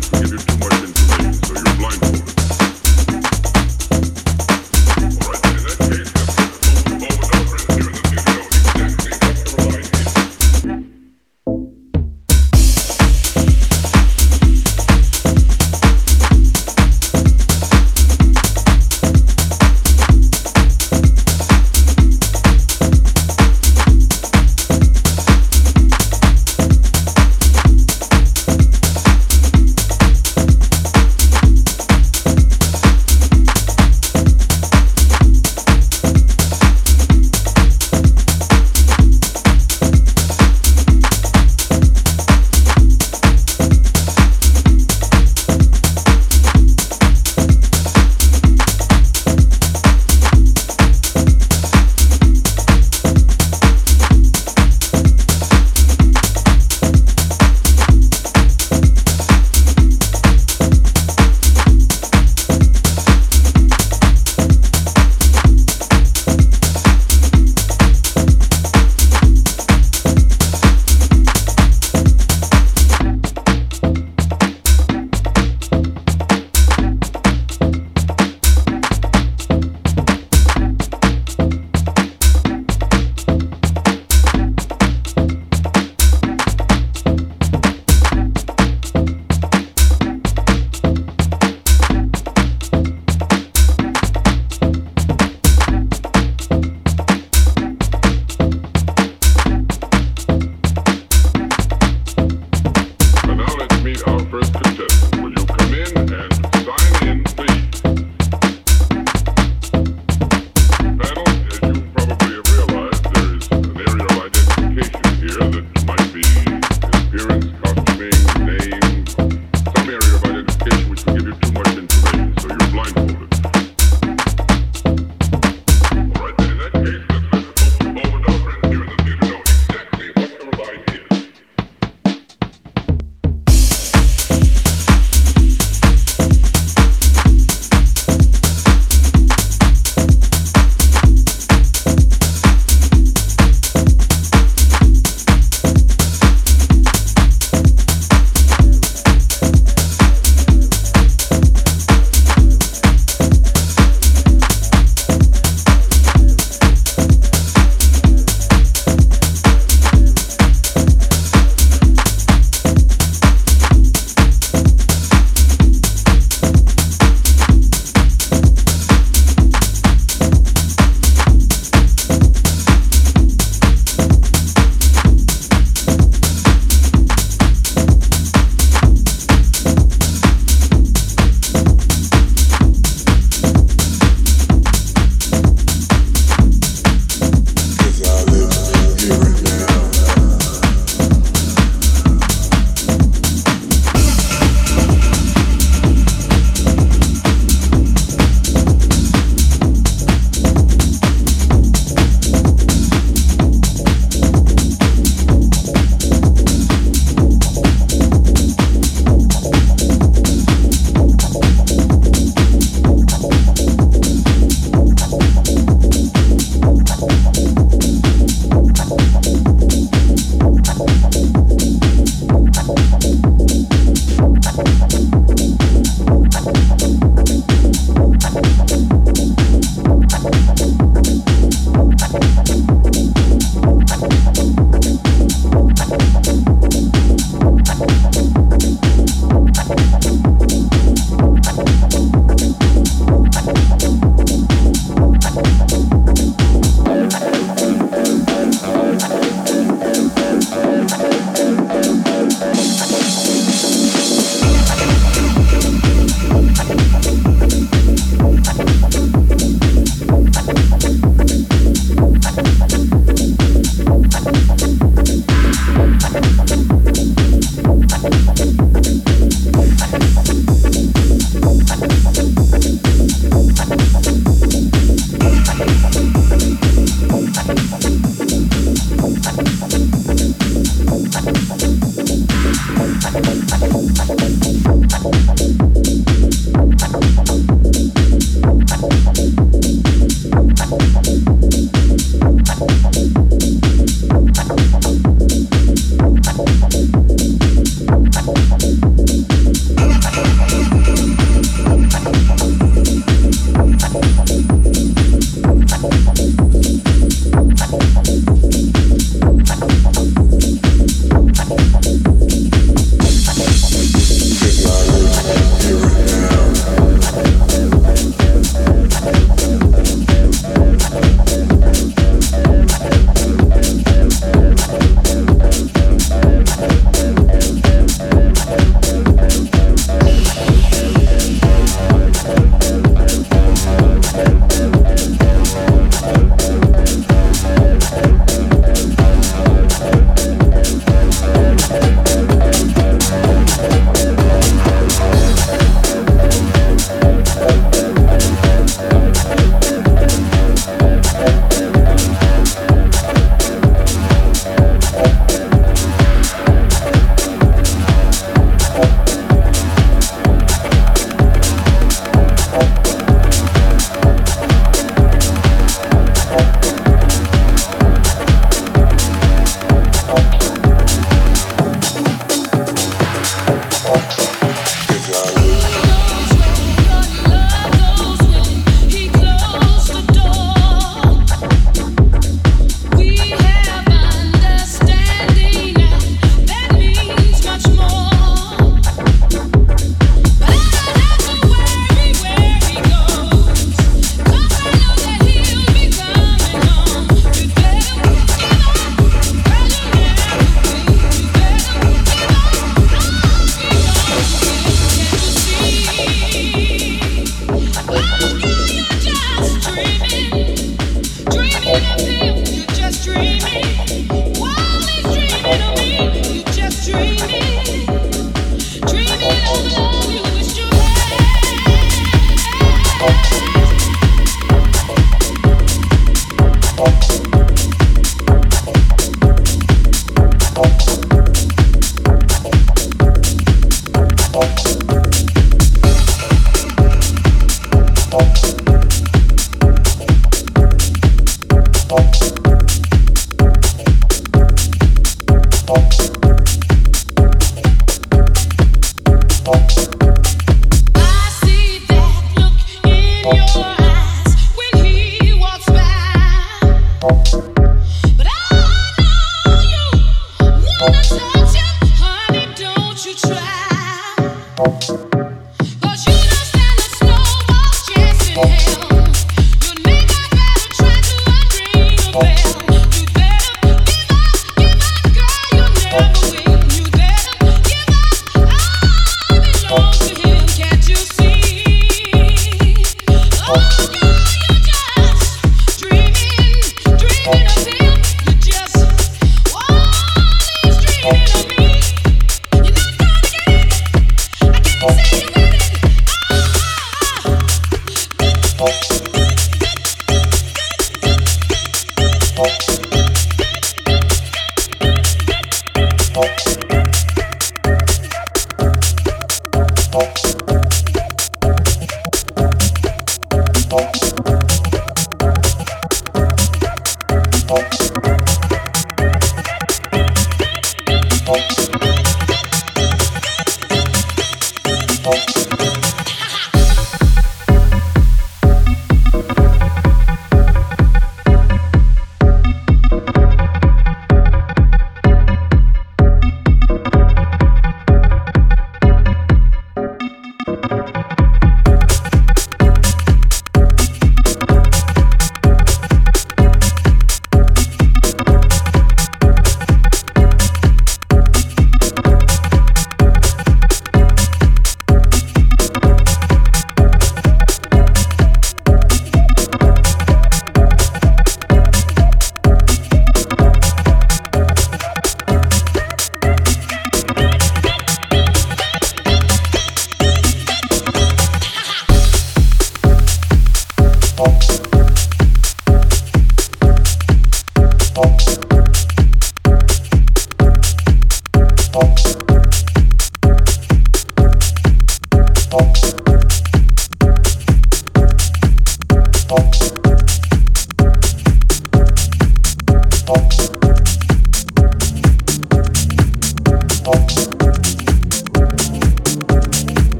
give forget to do much.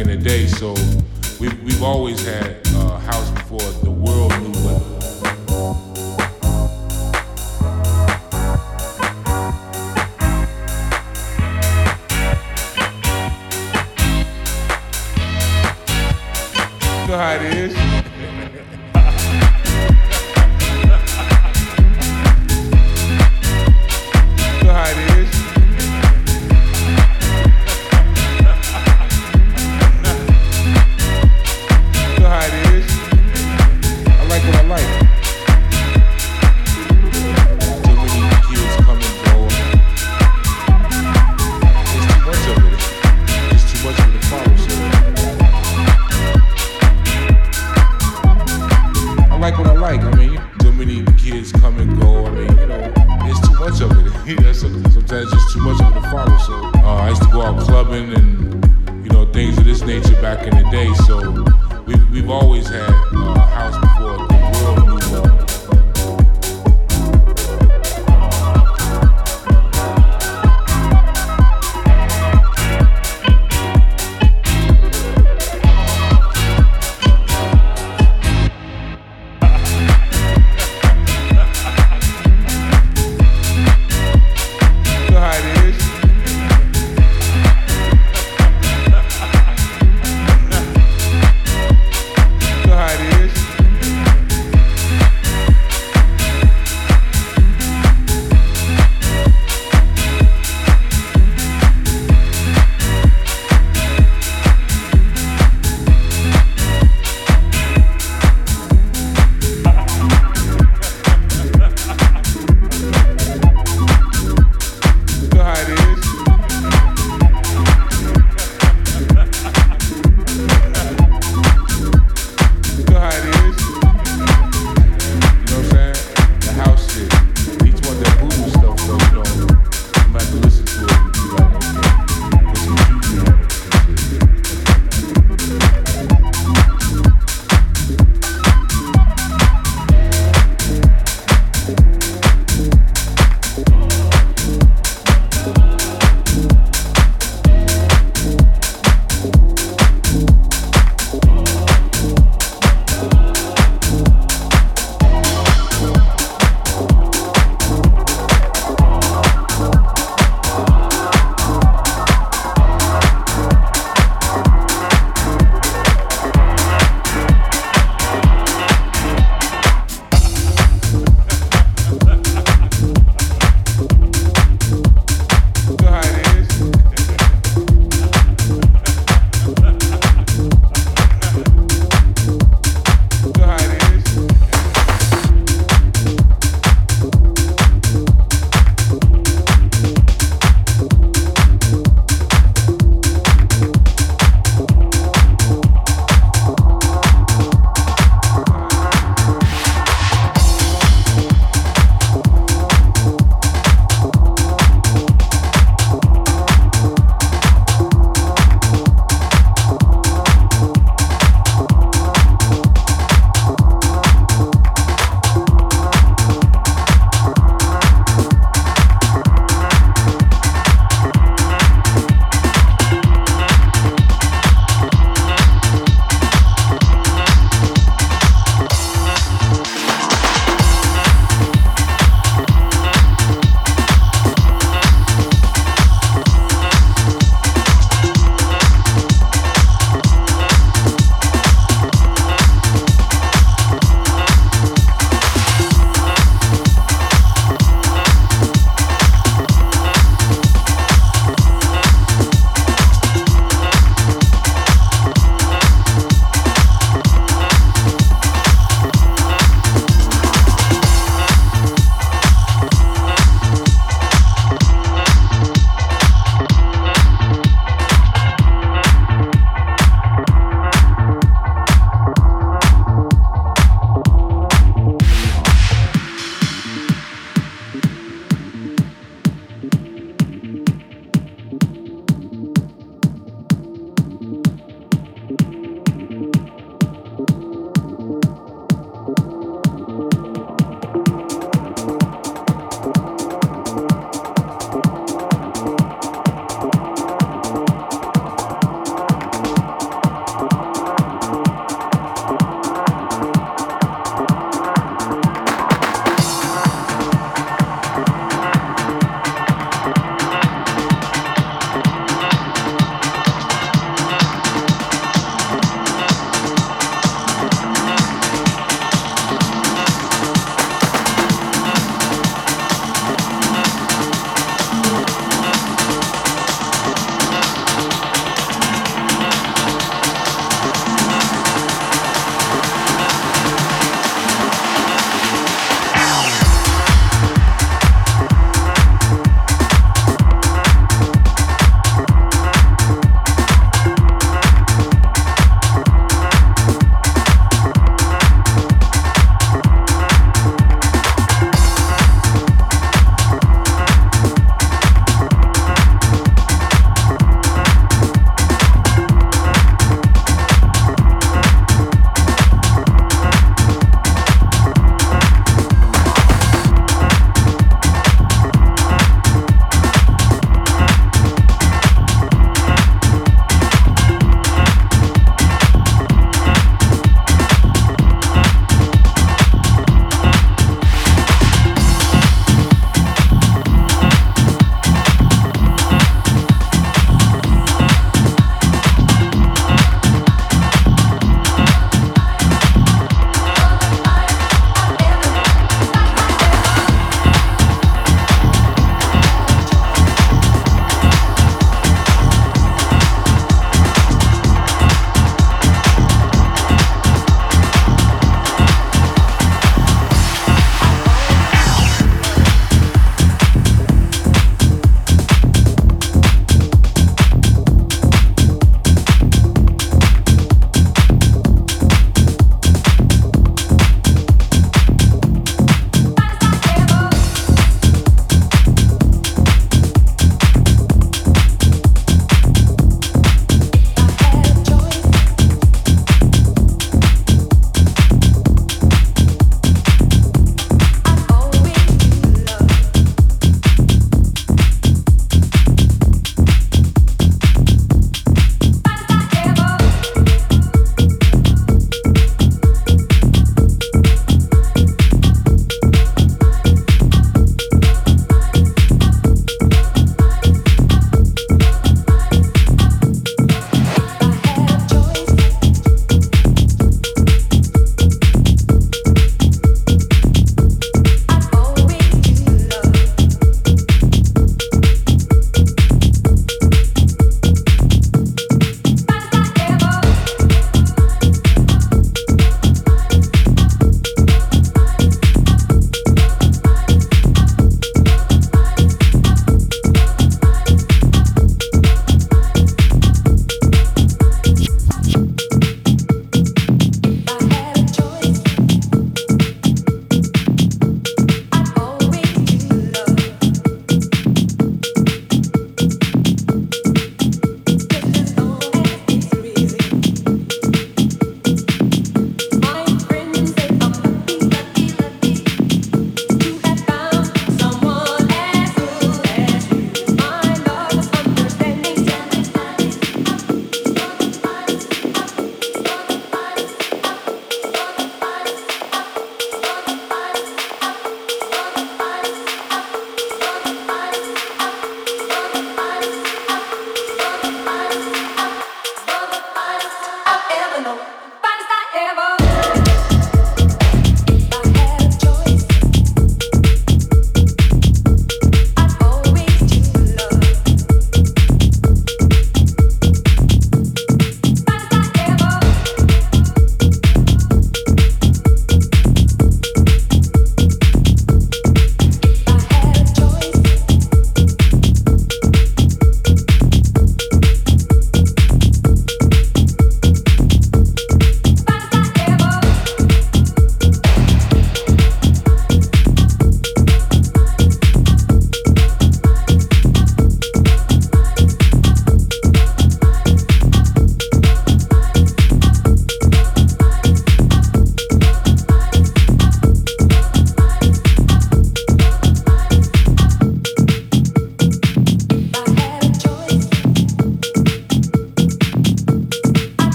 In the day. Always had uh, house